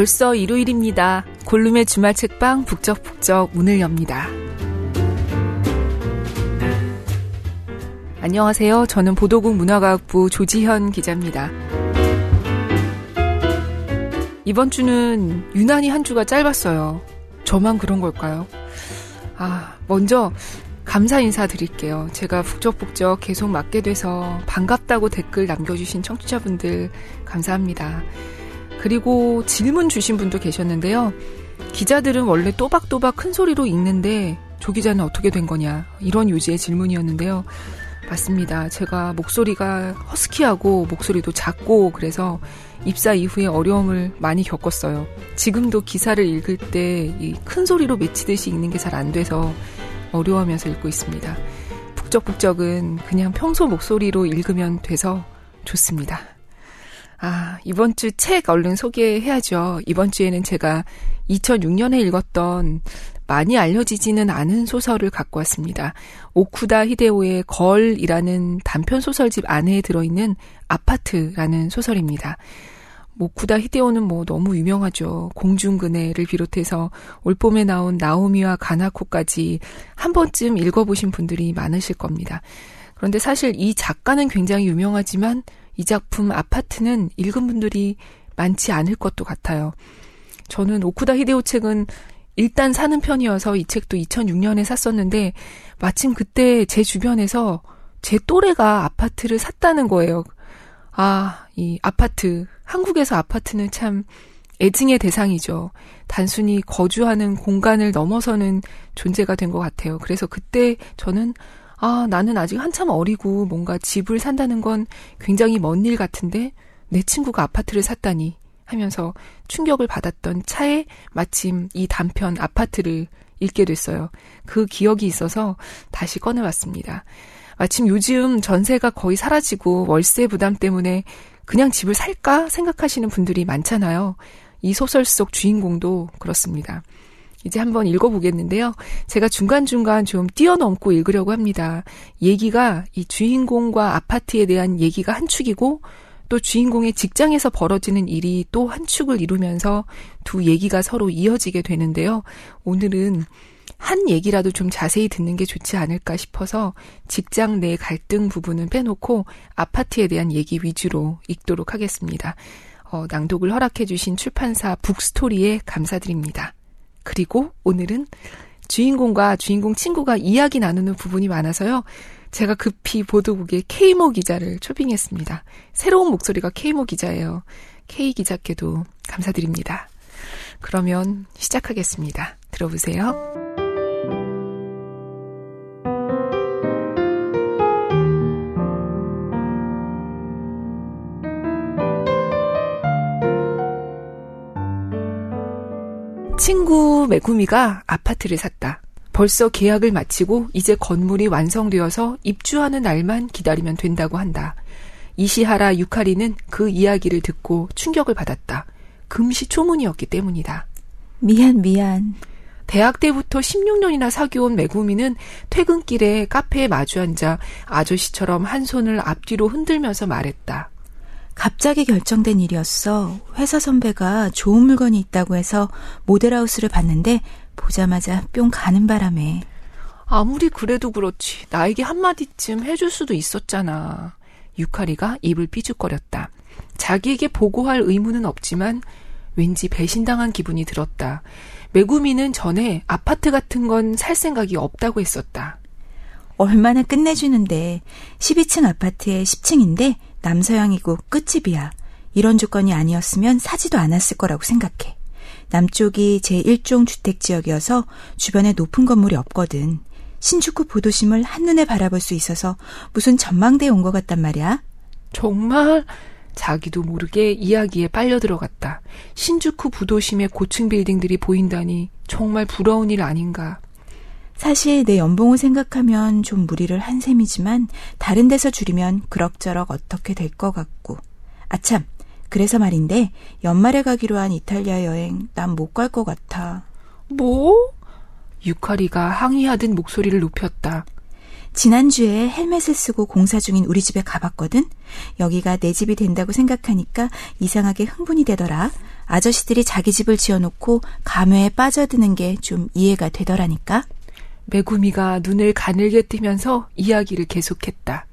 벌써 일요일입니다. 골룸의 주말 책방 북적북적 문을 엽니다. 안녕하세요. 저는 보도국 문화과학부 조지현 기자입니다. 이번 주는 유난히 한 주가 짧았어요. 저만 그런 걸까요? 아, 먼저 감사 인사 드릴게요. 제가 북적북적 계속 맡게 돼서 반갑다고 댓글 남겨주신 청취자분들 감사합니다. 그리고 질문 주신 분도 계셨는데요. 기자들은 원래 또박또박 큰 소리로 읽는데 조 기자는 어떻게 된 거냐 이런 요지의 질문이었는데요. 맞습니다. 제가 목소리가 허스키하고 목소리도 작고 그래서 입사 이후에 어려움을 많이 겪었어요. 지금도 기사를 읽을 때큰 소리로 맺히듯이 읽는 게 잘 안 돼서 어려워하면서 읽고 있습니다. 북적북적은 그냥 평소 목소리로 읽으면 돼서 좋습니다. 아, 이번 주 책 얼른 소개해야죠. 이번 주에는 제가 2006년에 읽었던 많이 알려지지는 않은 소설을 갖고 왔습니다. 오쿠다 히데오의 걸이라는 단편 소설집 안에 들어있는 아파트라는 소설입니다. 오쿠다 히데오는 뭐 너무 유명하죠. 공중근해를 비롯해서 올봄에 나온 나오미와 가나코까지 한 번쯤 읽어보신 분들이 많으실 겁니다. 그런데 사실 이 작가는 굉장히 유명하지만 이 작품 아파트는 읽은 분들이 많지 않을 것도 같아요. 저는 오쿠다 히데오 책은 일단 사는 편이어서 이 책도 2006년에 샀었는데 마침 그때 제 주변에서 제 또래가 아파트를 샀다는 거예요. 아, 이 아파트. 한국에서 아파트는 참 애증의 대상이죠. 단순히 거주하는 공간을 넘어서는 존재가 된 것 같아요. 그래서 그때 저는 아, 나는 아직 한참 어리고 뭔가 집을 산다는 건 굉장히 먼 일 같은데 내 친구가 아파트를 샀다니 하면서 충격을 받았던 차에 마침 이 단편 아파트를 읽게 됐어요. 그 기억이 있어서 다시 꺼내봤습니다. 마침 요즘 전세가 거의 사라지고 월세 부담 때문에 그냥 집을 살까 생각하시는 분들이 많잖아요. 이 소설 속 주인공도 그렇습니다. 이제 한번 읽어보겠는데요. 제가 중간중간 좀 뛰어넘고 읽으려고 합니다. 얘기가 이 주인공과 아파트에 대한 얘기가 한 축이고 또 주인공의 직장에서 벌어지는 일이 또 한 축을 이루면서 두 얘기가 서로 이어지게 되는데요. 오늘은 한 얘기라도 좀 자세히 듣는 게 좋지 않을까 싶어서 직장 내 갈등 부분은 빼놓고 아파트에 대한 얘기 위주로 읽도록 하겠습니다. 어, 낭독을 허락해주신 출판사 북스토리에 감사드립니다. 그리고 오늘은 주인공과 주인공 친구가 이야기 나누는 부분이 많아서요. 제가 급히 보도국에 K모 기자를 초빙했습니다. 새로운 목소리가 K모 기자예요. K 기자께도 감사드립니다. 그러면 시작하겠습니다. 들어보세요. 친구 메구미가 아파트를 샀다. 벌써 계약을 마치고 이제 건물이 완성되어서 입주하는 날만 기다리면 된다고 한다. 이시하라 유카리는 그 이야기를 듣고 충격을 받았다. 금시초문이었기 때문이다. 미안, 미안. 대학 때부터 16년이나 사귀어온 메구미는 퇴근길에 카페에 마주 앉아 아저씨처럼 한 손을 앞뒤로 흔들면서 말했다. 갑자기 결정된 일이었어. 회사 선배가 좋은 물건이 있다고 해서 모델하우스를 봤는데 보자마자 뿅 가는 바람에. 아무리 그래도 그렇지. 나에게 한마디쯤 해줄 수도 있었잖아. 유카리가 입을 삐죽거렸다. 자기에게 보고할 의무는 없지만 왠지 배신당한 기분이 들었다. 메구미는 전에 아파트 같은 건 살 생각이 없다고 했었다. 얼마나 끝내주는데 12층 아파트에 10층인데 남서양이고 끝집이야. 이런 조건이 아니었으면 사지도 않았을 거라고 생각해. 남쪽이 제1종 주택지역이어서 주변에 높은 건물이 없거든. 신주쿠 보도심을 한눈에 바라볼 수 있어서 무슨 전망대에 온 것 같단 말이야. 정말 자기도 모르게 이야기에 빨려 들어갔다. 신주쿠 부도심의 고층 빌딩들이 보인다니 정말 부러운 일 아닌가. 사실 내 연봉을 생각하면 좀 무리를 한 셈이지만 다른 데서 줄이면 그럭저럭 어떻게 될 것 같고. 아참, 그래서 말인데 연말에 가기로 한 이탈리아 여행 난 못 갈 것 같아. 뭐? 유카리가 항의하듯 목소리를 높였다. 지난주에 헬멧을 쓰고 공사 중인 우리 집에 가봤거든? 여기가 내 집이 된다고 생각하니까 이상하게 흥분이 되더라. 아저씨들이 자기 집을 지어놓고 감회에 빠져드는 게 좀 이해가 되더라니까. 매구미가 눈을 가늘게 뜨면서 이야기를 계속했다.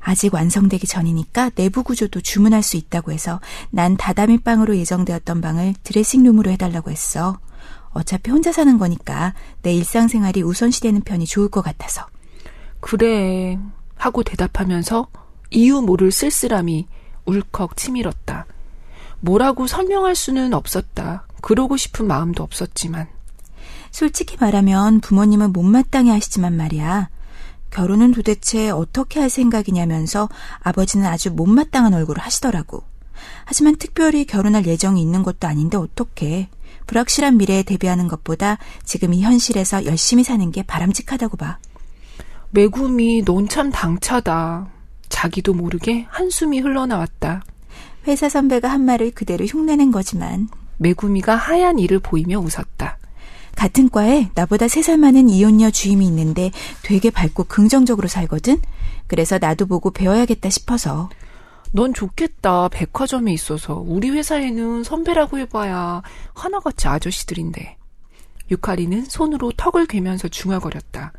아직 완성되기 전이니까 내부 구조도 주문할 수 있다고 해서 난 다다미 방으로 예정되었던 방을 드레싱룸으로 해달라고 했어. 어차피 혼자 사는 거니까 내 일상생활이 우선시되는 편이 좋을 것 같아서. 그래. 하고 대답하면서 이유 모를 쓸쓸함이 울컥 치밀었다. 뭐라고 설명할 수는 없었다. 그러고 싶은 마음도 없었지만. 솔직히 말하면 부모님은 못마땅해 하시지만 말이야. 결혼은 도대체 어떻게 할 생각이냐면서 아버지는 아주 못마땅한 얼굴을 하시더라고. 하지만 특별히 결혼할 예정이 있는 것도 아닌데 어떻게 불확실한 미래에 대비하는 것보다 지금 이 현실에서 열심히 사는 게 바람직하다고 봐. 매구미 넌 참 당차다. 자기도 모르게 한숨이 흘러나왔다. 회사 선배가 한 말을 그대로 흉내낸 거지만 매구미가 하얀 이를 보이며 웃었다. 같은 과에 나보다 세 살 많은 이혼녀 주임이 있는데 되게 밝고 긍정적으로 살거든. 그래서 나도 보고 배워야겠다 싶어서. 넌 좋겠다. 백화점에 있어서. 우리 회사에는 선배라고 해봐야 하나같이 아저씨들인데. 유카리는 손으로 턱을 괴면서 중얼거렸다.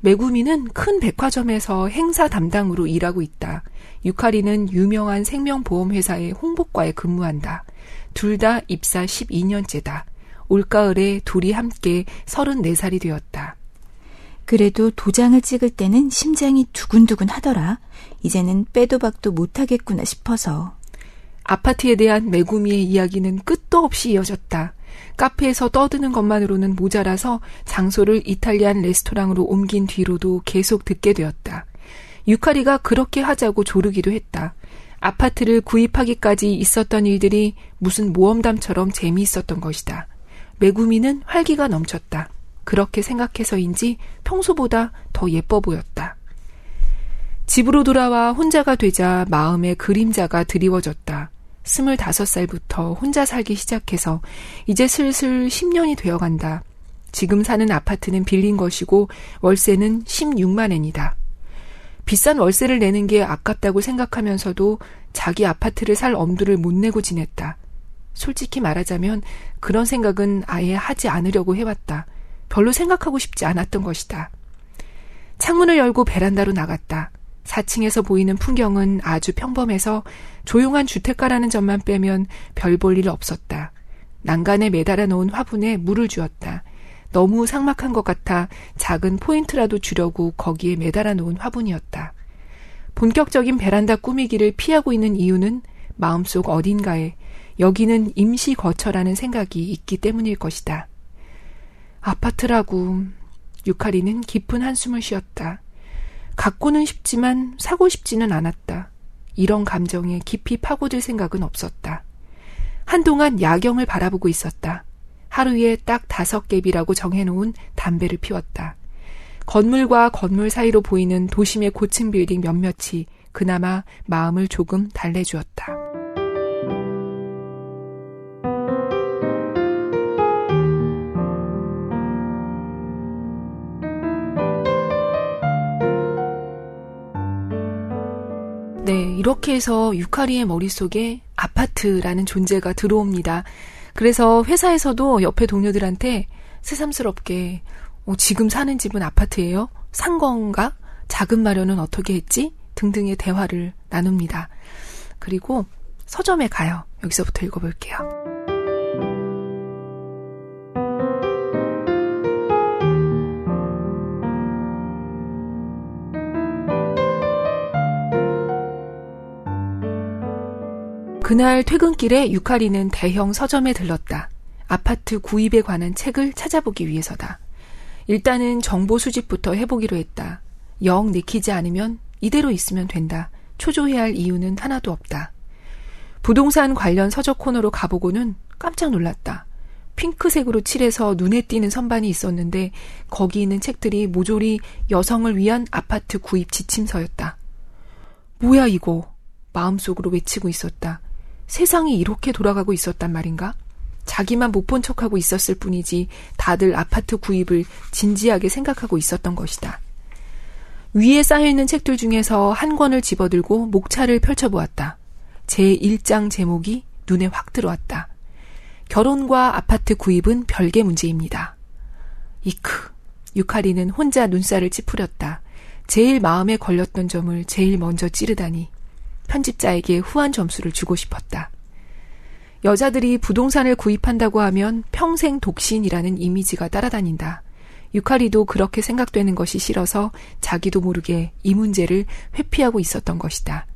메구미는 큰 백화점에서 행사 담당으로 일하고 있다. 유카리는 유명한 생명보험회사의 홍보과에 근무한다. 둘 다 입사 12년째다. 올가을에 둘이 함께 34살이 되었다. 그래도 도장을 찍을 때는 심장이 두근두근 하더라. 이제는 빼도 박도 못하겠구나 싶어서. 아파트에 대한 메구미의 이야기는 끝도 없이 이어졌다. 카페에서 떠드는 것만으로는 모자라서 장소를 이탈리안 레스토랑으로 옮긴 뒤로도 계속 듣게 되었다. 유카리가 그렇게 하자고 조르기도 했다. 아파트를 구입하기까지 있었던 일들이 무슨 모험담처럼 재미있었던 것이다. 메구미는 활기가 넘쳤다. 그렇게 생각해서인지 평소보다 더 예뻐 보였다. 집으로 돌아와 혼자가 되자 마음의 그림자가 드리워졌다. 스물다섯 살부터 혼자 살기 시작해서 이제 슬슬 10년이 되어 간다. 지금 사는 아파트는 빌린 것이고 월세는 16만 엔이다. 비싼 월세를 내는 게 아깝다고 생각하면서도 자기 아파트를 살 엄두를 못 내고 지냈다. 솔직히 말하자면 그런 생각은 아예 하지 않으려고 해왔다. 별로 생각하고 싶지 않았던 것이다. 창문을 열고 베란다로 나갔다. 4층에서 보이는 풍경은 아주 평범해서 조용한 주택가라는 점만 빼면 별 볼 일 없었다. 난간에 매달아 놓은 화분에 물을 주었다. 너무 삭막한 것 같아 작은 포인트라도 주려고 거기에 매달아 놓은 화분이었다. 본격적인 베란다 꾸미기를 피하고 있는 이유는 마음속 어딘가에 여기는 임시 거처라는 생각이 있기 때문일 것이다. 아파트라고 유카리는 깊은 한숨을 쉬었다. 갖고는 싶지만 사고 싶지는 않았다. 이런 감정에 깊이 파고들 생각은 없었다. 한동안 야경을 바라보고 있었다. 하루에 딱 다섯 갭이라고 정해놓은 담배를 피웠다. 건물과 건물 사이로 보이는 도심의 고층 빌딩 몇몇이 그나마 마음을 조금 달래주었다. 네, 이렇게 해서 유카리의 머릿속에 아파트라는 존재가 들어옵니다. 그래서 회사에서도 옆에 동료들한테 새삼스럽게 어, 지금 사는 집은 아파트예요? 산 건가? 자금 마련은 어떻게 했지? 등등의 대화를 나눕니다. 그리고 서점에 가요. 여기서부터 읽어볼게요. 그날 퇴근길에 유카리는 대형 서점에 들렀다. 아파트 구입에 관한 책을 찾아보기 위해서다. 일단은 정보 수집부터 해보기로 했다. 영 내키지 않으면 이대로 있으면 된다. 초조해야 할 이유는 하나도 없다. 부동산 관련 서적 코너로 가보고는 깜짝 놀랐다. 핑크색으로 칠해서 눈에 띄는 선반이 있었는데 거기 있는 책들이 모조리 여성을 위한 아파트 구입 지침서였다. 뭐야 이거? 마음속으로 외치고 있었다. 세상이 이렇게 돌아가고 있었단 말인가? 자기만 못 본 척하고 있었을 뿐이지 다들 아파트 구입을 진지하게 생각하고 있었던 것이다. 위에 쌓여있는 책들 중에서 한 권을 집어들고 목차를 펼쳐보았다. 제 1장 제목이 눈에 확 들어왔다. 결혼과 아파트 구입은 별개 문제입니다. 이크, 유카리는 혼자 눈살을 찌푸렸다. 제일 마음에 걸렸던 점을 제일 먼저 찌르다니 편집자에게 후한 점수를 주고 싶었다. 여자들이 부동산을 구입한다고 하면 평생 독신이라는 이미지가 따라다닌다. 유카리도 그렇게 생각되는 것이 싫어서 자기도 모르게 이 문제를 회피하고 있었던 것이다.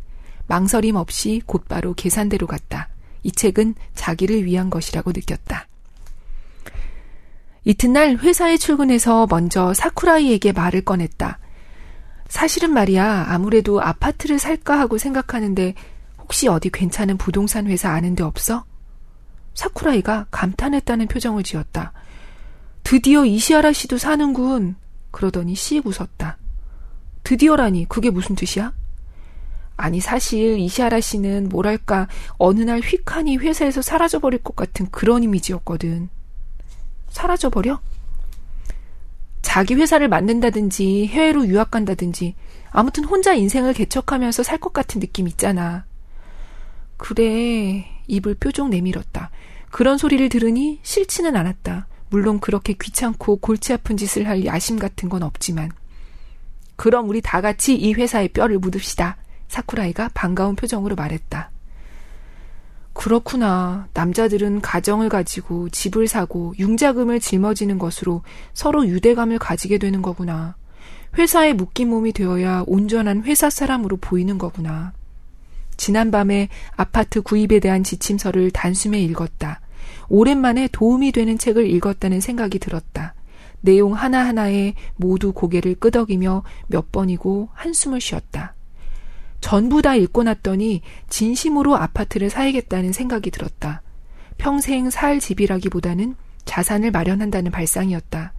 망설임 없이 곧바로 계산대로 갔다. 이 책은 자기를 위한 것이라고 느꼈다. 이튿날 회사에 출근해서 먼저 사쿠라이에게 말을 꺼냈다. 사실은 말이야, 아무래도 아파트를 살까 하고 생각하는데 혹시 어디 괜찮은 부동산 회사 아는 데 없어? 사쿠라이가 감탄했다는 표정을 지었다. 드디어 이시아라 씨도 사는군. 그러더니 씩 웃었다. 드디어라니, 그게 무슨 뜻이야? 아니, 사실 이시아라 씨는 뭐랄까, 어느 날 휙하니 회사에서 사라져버릴 것 같은 그런 이미지였거든. 사라져버려? 자기 회사를 만든다든지, 해외로 유학 간다든지, 아무튼 혼자 인생을 개척하면서 살 것 같은 느낌 있잖아. 그래, 입을 뾰족 내밀었다. 그런 소리를 들으니 싫지는 않았다. 물론 그렇게 귀찮고 골치 아픈 짓을 할 야심 같은 건 없지만. 그럼 우리 다 같이 이 회사에 뼈를 묻읍시다. 사쿠라이가 반가운 표정으로 말했다. 그렇구나. 남자들은 가정을 가지고 집을 사고 융자금을 짊어지는 것으로 서로 유대감을 가지게 되는 거구나. 회사에 묶인 몸이 되어야 온전한 회사 사람으로 보이는 거구나. 지난밤에 아파트 구입에 대한 지침서를 단숨에 읽었다. 오랜만에 도움이 되는 책을 읽었다는 생각이 들었다. 내용 하나하나에 모두 고개를 끄덕이며 몇 번이고 한숨을 쉬었다. 전부 다 읽고 났더니 진심으로 아파트를 사야겠다는 생각이 들었다. 평생 살 집이라기보다는 자산을 마련한다는 발상이었다.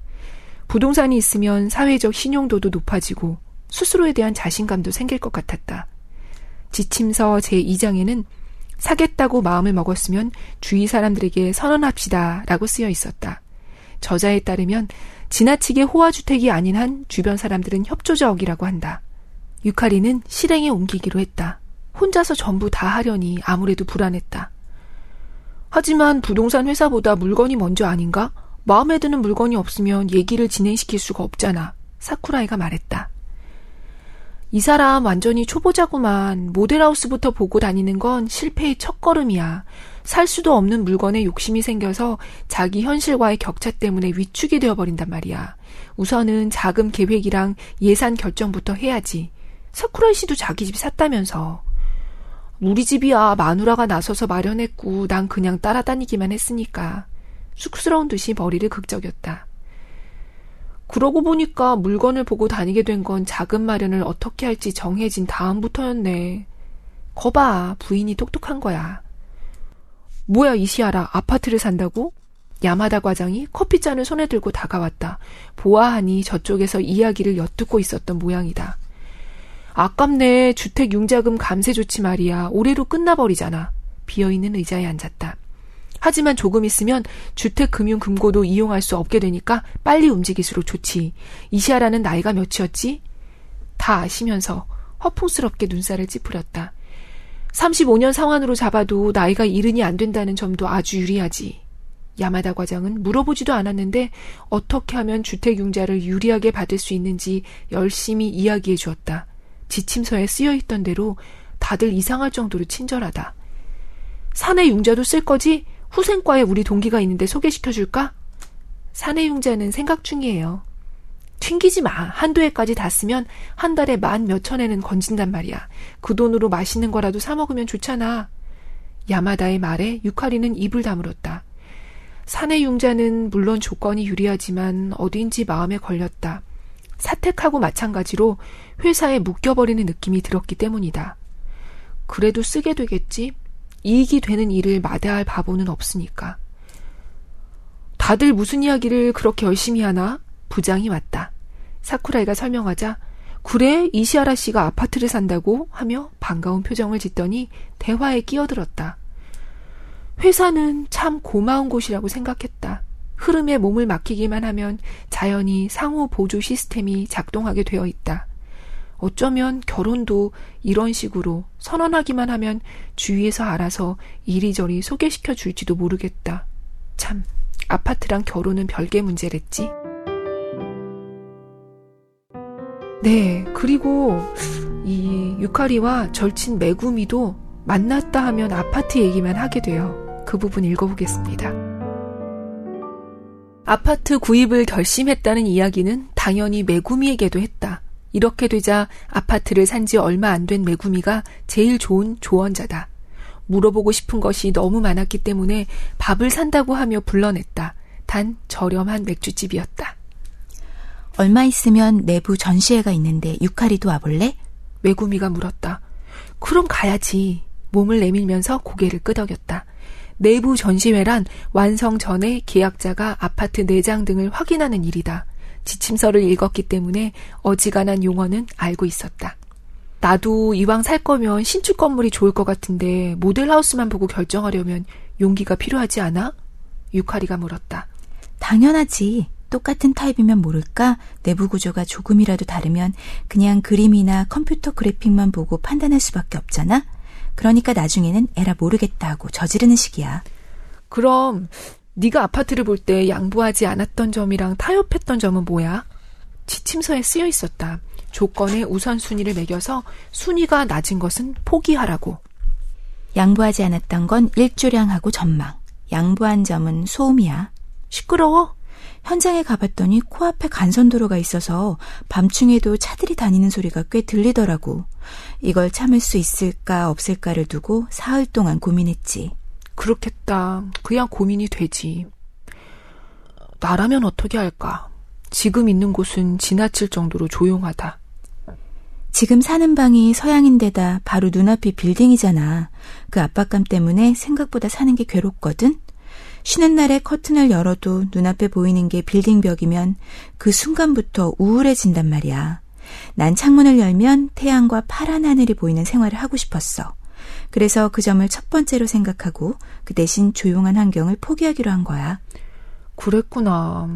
부동산이 있으면 사회적 신용도도 높아지고 스스로에 대한 자신감도 생길 것 같았다. 지침서 제2장에는 사겠다고 마음을 먹었으면 주위 사람들에게 선언합시다 라고 쓰여 있었다. 저자에 따르면 지나치게 호화주택이 아닌 한 주변 사람들은 협조적이라고 한다. 유카리는 실행에 옮기기로 했다. 혼자서 전부 다 하려니 아무래도 불안했다. 하지만 부동산 회사보다 물건이 먼저 아닌가? 마음에 드는 물건이 없으면 얘기를 진행시킬 수가 없잖아. 사쿠라이가 말했다. 이 사람 완전히 초보자구만. 모델하우스부터 보고 다니는 건 실패의 첫걸음이야. 살 수도 없는 물건에 욕심이 생겨서 자기 현실과의 격차 때문에 위축이 되어버린단 말이야. 우선은 자금 계획이랑 예산 결정부터 해야지. 사쿠라 씨도 자기 집 샀다면서. 우리 집이야 마누라가 나서서 마련했고 난 그냥 따라다니기만 했으니까. 쑥스러운 듯이 머리를 극적였다. 그러고 보니까 물건을 보고 다니게 된 건 자금 마련을 어떻게 할지 정해진 다음부터였네. 거봐, 부인이 똑똑한 거야. 뭐야, 이시아라, 아파트를 산다고? 야마다 과장이 커피잔을 손에 들고 다가왔다. 보아하니 저쪽에서 이야기를 엿듣고 있었던 모양이다. 아깝네. 주택 융자금 감세 조치 말이야. 올해로 끝나버리잖아. 비어있는 의자에 앉았다. 하지만 조금 있으면 주택금융금고도 이용할 수 없게 되니까 빨리 움직일수록 좋지. 이시아라는 나이가 몇이었지? 다 아시면서 허풍스럽게 눈살을 찌푸렸다. 35년 상환으로 잡아도 나이가 이른이 안 된다는 점도 아주 유리하지. 야마다 과장은 물어보지도 않았는데 어떻게 하면 주택 융자를 유리하게 받을 수 있는지 열심히 이야기해 주었다. 지침서에 쓰여 있던 대로 다들 이상할 정도로 친절하다. 사내 융자도 쓸 거지? 후생과에 우리 동기가 있는데 소개시켜 줄까? 사내 융자는 생각 중이에요. 튕기지 마. 한두 해까지 다 쓰면 한 달에 만 몇천 원은 건진단 말이야. 그 돈으로 맛있는 거라도 사 먹으면 좋잖아. 야마다의 말에 유카리는 입을 다물었다. 사내 융자는 물론 조건이 유리하지만 어딘지 마음에 걸렸다. 사택하고 마찬가지로 회사에 묶여버리는 느낌이 들었기 때문이다. 그래도 쓰게 되겠지? 이익이 되는 일을 마다할 바보는 없으니까. 다들 무슨 이야기를 그렇게 열심히 하나? 부장이 왔다. 사쿠라이가 설명하자 그래 이시아라 씨가 아파트를 산다고 하며 반가운 표정을 짓더니 대화에 끼어들었다. 회사는 참 고마운 곳이라고 생각했다. 흐름에 몸을 맡기기만 하면 자연히 상호 보조 시스템이 작동하게 되어 있다. 어쩌면 결혼도 이런 식으로 선언하기만 하면 주위에서 알아서 이리저리 소개시켜 줄지도 모르겠다. 참, 아파트랑 결혼은 별개 문제랬지. 네, 그리고 이 유카리와 절친 메구미도 만났다 하면 아파트 얘기만 하게 돼요. 그 부분 읽어보겠습니다. 아파트 구입을 결심했다는 이야기는 당연히 메구미에게도 했다. 이렇게 되자 아파트를 산 지 얼마 안된 메구미가 제일 좋은 조언자다. 물어보고 싶은 것이 너무 많았기 때문에 밥을 산다고 하며 불러냈다. 단 저렴한 맥주집이었다. 얼마 있으면 내부 전시회가 있는데 유카리도 와볼래? 외구미가 물었다. 그럼 가야지. 몸을 내밀면서 고개를 끄덕였다. 내부 전시회란 완성 전에 계약자가 아파트 내장 등을 확인하는 일이다. 지침서를 읽었기 때문에 어지간한 용어는 알고 있었다. 나도 이왕 살 거면 신축 건물이 좋을 것 같은데 모델하우스만 보고 결정하려면 용기가 필요하지 않아? 유카리가 물었다. 당연하지. 똑같은 타입이면 모를까? 내부 구조가 조금이라도 다르면 그냥 그림이나 컴퓨터 그래픽만 보고 판단할 수밖에 없잖아? 그러니까 나중에는 에라 모르겠다 하고 저지르는 식이야. 그럼 네가 아파트를 볼 때 양보하지 않았던 점이랑 타협했던 점은 뭐야? 지침서에 쓰여 있었다. 조건에 우선순위를 매겨서 순위가 낮은 것은 포기하라고. 양보하지 않았던 건 일조량하고 전망. 양보한 점은 소음이야. 시끄러워? 현장에 가봤더니 코앞에 간선도로가 있어서 밤중에도 차들이 다니는 소리가 꽤 들리더라고. 이걸 참을 수 있을까 없을까를 두고 사흘 동안 고민했지. 그렇겠다. 그야 고민이 되지. 나라면 어떻게 할까? 지금 있는 곳은 지나칠 정도로 조용하다. 지금 사는 방이 서양인데다 바로 눈앞이 빌딩이잖아. 그 압박감 때문에 생각보다 사는 게 괴롭거든? 쉬는 날에 커튼을 열어도 눈앞에 보이는 게 빌딩 벽이면 그 순간부터 우울해진단 말이야. 난 창문을 열면 태양과 파란 하늘이 보이는 생활을 하고 싶었어. 그래서 그 점을 첫 번째로 생각하고 그 대신 조용한 환경을 포기하기로 한 거야. 그랬구나.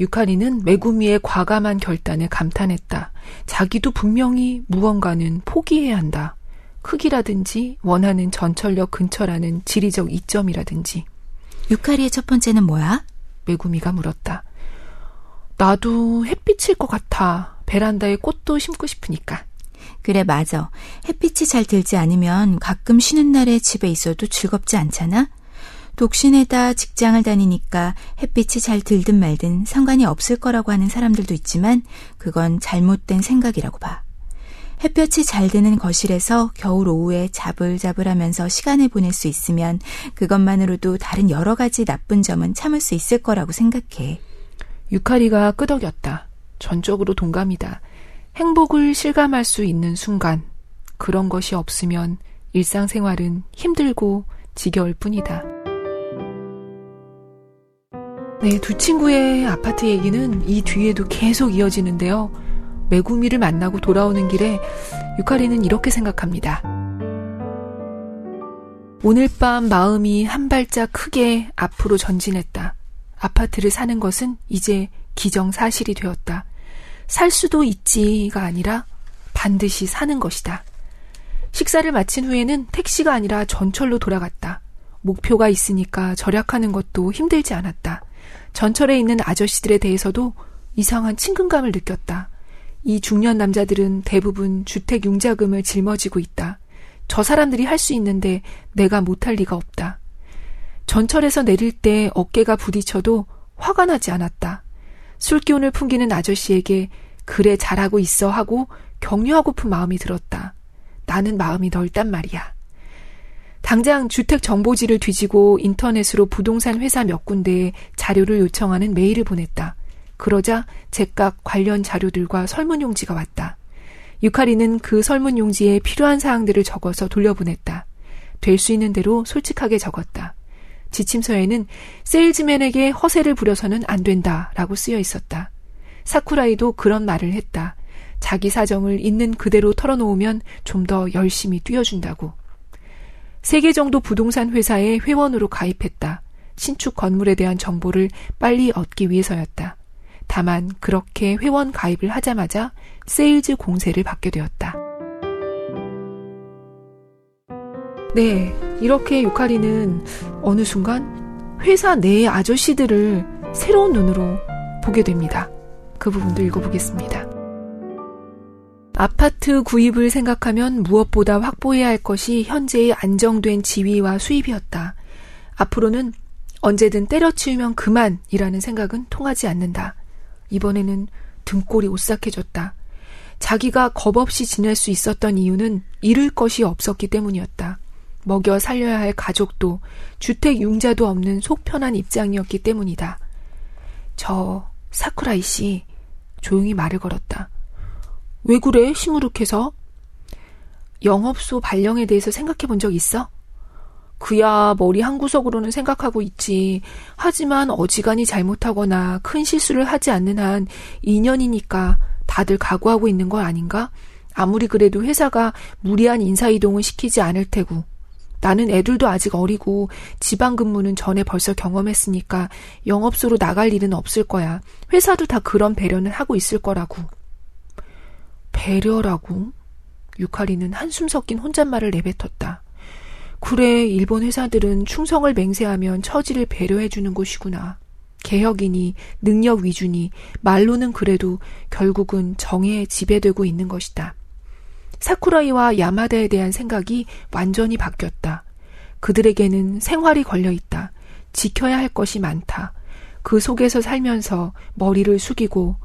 유카리는 메구미의 과감한 결단에 감탄했다. 자기도 분명히 무언가는 포기해야 한다. 크기라든지 원하는 전철역 근처라는 지리적 이점이라든지. 유카리의 첫 번째는 뭐야? 메구미가 물었다. 나도 햇빛일 것 같아. 베란다에 꽃도 심고 싶으니까. 그래, 맞아. 햇빛이 잘 들지 않으면 가끔 쉬는 날에 집에 있어도 즐겁지 않잖아? 독신에다 직장을 다니니까 햇빛이 잘 들든 말든 상관이 없을 거라고 하는 사람들도 있지만 그건 잘못된 생각이라고 봐. 햇볕이 잘 드는 거실에서 겨울 오후에 자불자불하면서 시간을 보낼 수 있으면 그것만으로도 다른 여러 가지 나쁜 점은 참을 수 있을 거라고 생각해. 유카리가 끄덕였다. 전적으로 동감이다. 행복을 실감할 수 있는 순간, 그런 것이 없으면 일상생활은 힘들고 지겨울 뿐이다. 네, 두 친구의 아파트 얘기는 이 뒤에도 계속 이어지는데요. 메구미를 만나고 돌아오는 길에 유카리는 이렇게 생각합니다. 오늘 밤 마음이 한 발짝 크게 앞으로 전진했다. 아파트를 사는 것은 이제 기정사실이 되었다. 살 수도 있지가 아니라 반드시 사는 것이다. 식사를 마친 후에는 택시가 아니라 전철로 돌아갔다. 목표가 있으니까 절약하는 것도 힘들지 않았다. 전철에 있는 아저씨들에 대해서도 이상한 친근감을 느꼈다. 이 중년 남자들은 대부분 주택 융자금을 짊어지고 있다. 저 사람들이 할 수 있는데 내가 못할 리가 없다. 전철에서 내릴 때 어깨가 부딪혀도 화가 나지 않았다. 술기운을 풍기는 아저씨에게 그래 잘하고 있어 하고 격려하고픈 마음이 들었다. 나는 마음이 넓단 말이야. 당장 주택 정보지를 뒤지고 인터넷으로 부동산 회사 몇 군데에 자료를 요청하는 메일을 보냈다. 그러자 제각 관련 자료들과 설문용지가 왔다. 유카리는 그 설문용지에 필요한 사항들을 적어서 돌려보냈다. 될 수 있는 대로 솔직하게 적었다. 지침서에는 세일즈맨에게 허세를 부려서는 안 된다 라고 쓰여 있었다. 사쿠라이도 그런 말을 했다. 자기 사정을 있는 그대로 털어놓으면 좀 더 열심히 뛰어준다고. 세 개 정도 부동산 회사에 회원으로 가입했다. 신축 건물에 대한 정보를 빨리 얻기 위해서였다. 다만 그렇게 회원 가입을 하자마자 세일즈 공세를 받게 되었다. 네, 이렇게 유카리는 어느 순간 회사 내 아저씨들을 새로운 눈으로 보게 됩니다. 그 부분도 읽어보겠습니다. 아파트 구입을 생각하면 무엇보다 확보해야 할 것이 현재의 안정된 지위와 수입이었다. 앞으로는 언제든 때려치우면 그만이라는 생각은 통하지 않는다. 이번에는 등골이 오싹해졌다. 자기가 겁 없이 지낼 수 있었던 이유는 잃을 것이 없었기 때문이었다. 먹여 살려야 할 가족도 주택 융자도 없는 속편한 입장이었기 때문이다. 저 사쿠라이 씨 조용히 말을 걸었다. 왜 그래? 시무룩해서. 영업소 발령에 대해서 생각해 본 적 있어? 그야 머리 한 구석으로는 생각하고 있지. 하지만 어지간히 잘못하거나 큰 실수를 하지 않는 한 2년이니까 다들 각오하고 있는 거 아닌가? 아무리 그래도 회사가 무리한 인사이동을 시키지 않을 테고. 나는 애들도 아직 어리고 지방 근무는 전에 벌써 경험했으니까 영업소로 나갈 일은 없을 거야. 회사도 다 그런 배려는 하고 있을 거라고. 배려라고? 유카리는 한숨 섞인 혼잣말을 내뱉었다. 그래, 일본 회사들은 충성을 맹세하면 처지를 배려해주는 곳이구나. 개혁이니 능력 위주니 말로는 그래도 결국은 정에 지배되고 있는 것이다. 사쿠라이와 야마다에 대한 생각이 완전히 바뀌었다. 그들에게는 생활이 걸려 있다. 지켜야 할 것이 많다. 그 속에서 살면서 머리를 숙이고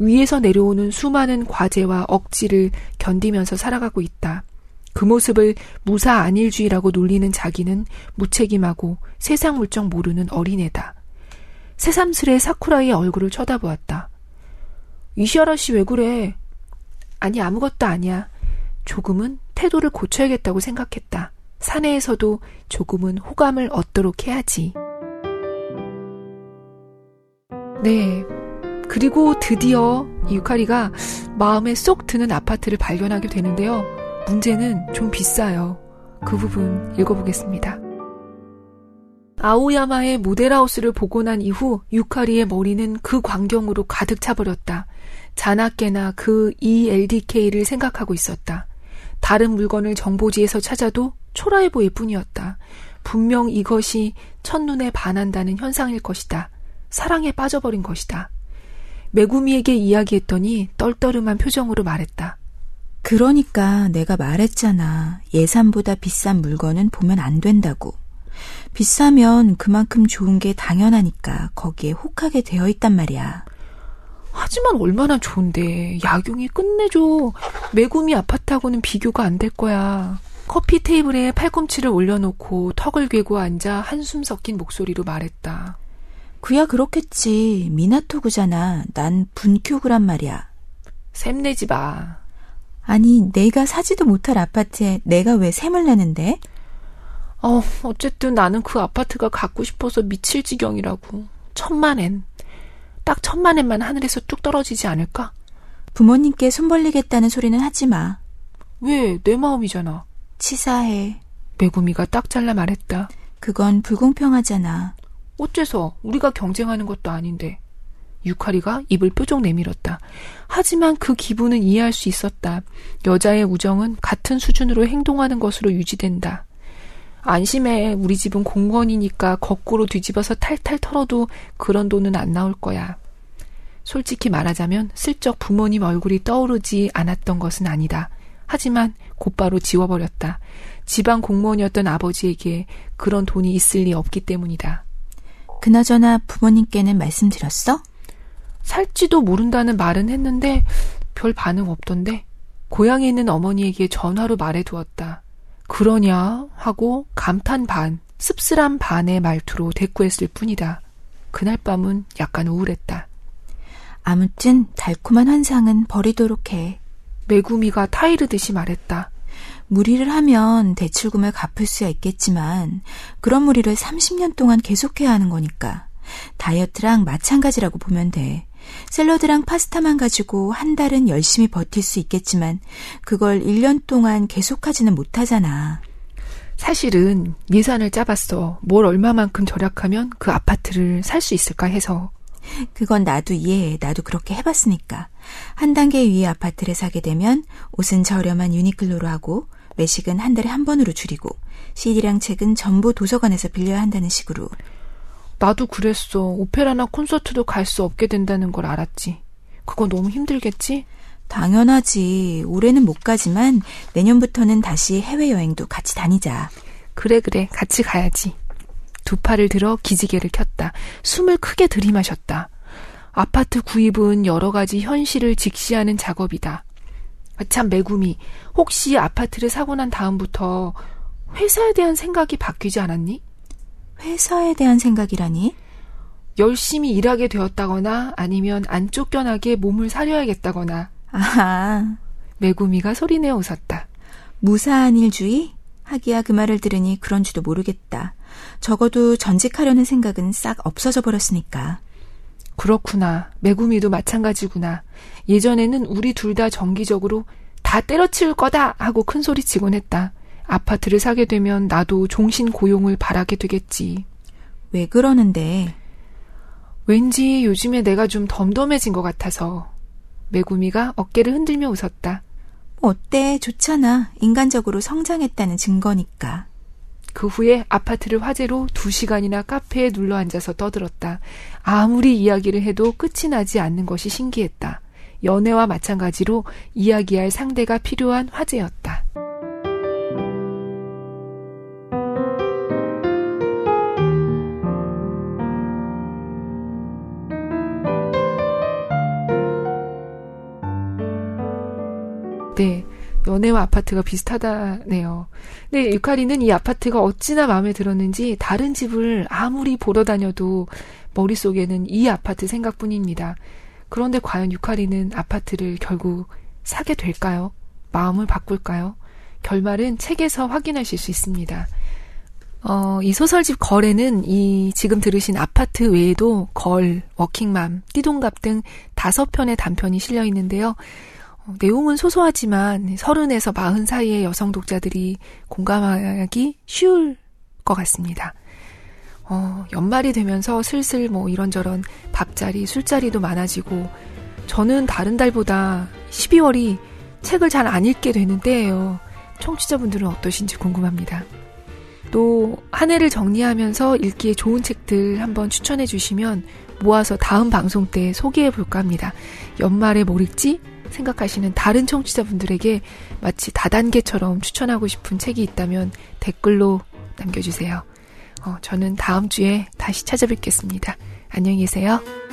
위에서 내려오는 수많은 과제와 억지를 견디면서 살아가고 있다. 그 모습을 무사 안일주의라고 놀리는 자기는 무책임하고 세상 물정 모르는 어린애다. 새삼스레 사쿠라의 얼굴을 쳐다보았다. 이시아라 씨 왜 그래? 아니 아무것도 아니야. 조금은 태도를 고쳐야겠다고 생각했다. 사내에서도 조금은 호감을 얻도록 해야지. 네. 그리고 드디어 유카리가 마음에 쏙 드는 아파트를 발견하게 되는데요. 문제는 좀 비싸요. 그 부분 읽어보겠습니다. 아오야마의 모델하우스를 보고 난 이후 유카리의 머리는 그 광경으로 가득 차버렸다. 자나깨나 그 ELDK를 생각하고 있었다. 다른 물건을 정보지에서 찾아도 초라해 보일 뿐이었다. 분명 이것이 첫눈에 반한다는 현상일 것이다. 사랑에 빠져버린 것이다. 메구미에게 이야기했더니 떨떠름한 표정으로 말했다. 그러니까 내가 말했잖아. 예산보다 비싼 물건은 보면 안 된다고. 비싸면 그만큼 좋은 게 당연하니까 거기에 혹하게 되어 있단 말이야. 하지만 얼마나 좋은데 야경이 끝내줘. 메구미 아파트하고는 비교가 안 될 거야. 커피 테이블에 팔꿈치를 올려놓고 턱을 괴고 앉아 한숨 섞인 목소리로 말했다. 그야 그렇겠지. 미나토구잖아. 난 분큐구란 말이야. 샘내지 마. 아니, 내가 사지도 못할 아파트에 내가 왜 샘을 내는데? 어, 어쨌든 나는 그 아파트가 갖고 싶어서 미칠 지경이라고. 천만 엔. 딱 천만 엔만 하늘에서 뚝 떨어지지 않을까? 부모님께 손 벌리겠다는 소리는 하지 마. 왜? 내 마음이잖아. 치사해. 메구미가 딱 잘라 말했다. 그건 불공평하잖아. 어째서 우리가 경쟁하는 것도 아닌데. 유카리가 입을 뾰족 내밀었다. 하지만 그 기분은 이해할 수 있었다. 여자의 우정은 같은 수준으로 행동하는 것으로 유지된다. 안심해. 우리 집은 공무원이니까 거꾸로 뒤집어서 탈탈 털어도 그런 돈은 안 나올 거야. 솔직히 말하자면 슬쩍 부모님 얼굴이 떠오르지 않았던 것은 아니다. 하지만 곧바로 지워버렸다. 지방 공무원이었던 아버지에게 그런 돈이 있을 리 없기 때문이다. 그나저나 부모님께는 말씀드렸어? 살지도 모른다는 말은 했는데 별 반응 없던데 고향에 있는 어머니에게 전화로 말해두었다. 그러냐 하고 감탄 반, 씁쓸한 반의 말투로 대꾸했을 뿐이다. 그날 밤은 약간 우울했다. 아무튼 달콤한 환상은 버리도록 해. 메구미가 타이르듯이 말했다. 무리를 하면 대출금을 갚을 수야 있겠지만 그런 무리를 30년 동안 계속해야 하는 거니까 다이어트랑 마찬가지라고 보면 돼. 샐러드랑 파스타만 가지고 한 달은 열심히 버틸 수 있겠지만 그걸 1년 동안 계속하지는 못하잖아. 사실은 예산을 짜봤어. 뭘 얼마만큼 절약하면 그 아파트를 살 수 있을까 해서. 그건 나도 이해해. 나도 그렇게 해봤으니까. 한 단계 위의 아파트를 사게 되면 옷은 저렴한 유니클로로 하고 외식은 한 달에 한 번으로 줄이고 CD랑 책은 전부 도서관에서 빌려야 한다는 식으로. 나도 그랬어. 오페라나 콘서트도 갈 수 없게 된다는 걸 알았지. 그거 너무 힘들겠지? 당연하지. 올해는 못 가지만 내년부터는 다시 해외여행도 같이 다니자. 그래, 그래. 같이 가야지. 두 팔을 들어 기지개를 켰다. 숨을 크게 들이마셨다. 아파트 구입은 여러 가지 현실을 직시하는 작업이다. 아, 참, 매구미. 혹시 아파트를 사고 난 다음부터 회사에 대한 생각이 바뀌지 않았니? 회사에 대한 생각이라니? 열심히 일하게 되었다거나 아니면 안 쫓겨나게 몸을 사려야겠다거나. 아하. 매구미가 소리내어 웃었다. 무사한 일주의? 하기야 그 말을 들으니 그런지도 모르겠다. 적어도 전직하려는 생각은 싹 없어져 버렸으니까. 그렇구나. 매구미도 마찬가지구나. 예전에는 우리 둘 다 정기적으로 다 때려치울 거다 하고 큰 소리 치곤 했다. 아파트를 사게 되면 나도 종신 고용을 바라게 되겠지. 왜 그러는데? 왠지 요즘에 내가 좀 덤덤해진 것 같아서. 매구미가 어깨를 흔들며 웃었다. 어때? 좋잖아. 인간적으로 성장했다는 증거니까. 그 후에 아파트를 화제로 두 시간이나 카페에 눌러 앉아서 떠들었다. 아무리 이야기를 해도 끝이 나지 않는 것이 신기했다. 연애와 마찬가지로 이야기할 상대가 필요한 화제였다. 연애와 아파트가 비슷하다네요. 근데 유카리는 이 아파트가 어찌나 마음에 들었는지 다른 집을 아무리 보러 다녀도 머릿속에는 이 아파트 생각뿐입니다. 그런데 과연 유카리는 아파트를 결국 사게 될까요? 마음을 바꿀까요? 결말은 책에서 확인하실 수 있습니다. 어, 이 소설집 걸에는 이 지금 들으신 아파트 외에도 걸, 워킹맘, 띠동갑 등 다섯 편의 단편이 실려 있는데요. 어, 내용은 소소하지만 서른에서 마흔 사이의 여성 독자들이 공감하기 쉬울 것 같습니다. 어, 연말이 되면서 슬슬 뭐 이런저런 밥자리, 술자리도 많아지고 저는 다른 달보다 12월이 책을 잘 안 읽게 되는 때예요. 청취자분들은 어떠신지 궁금합니다. 또 한 해를 정리하면서 읽기에 좋은 책들 한번 추천해 주시면 모아서 다음 방송 때 소개해 볼까 합니다. 연말에 뭘 읽지? 생각하시는 다른 청취자분들에게 마치 다단계처럼 추천하고 싶은 책이 있다면 댓글로 남겨주세요. 어, 저는 다음 주에 다시 찾아뵙겠습니다. 안녕히 계세요.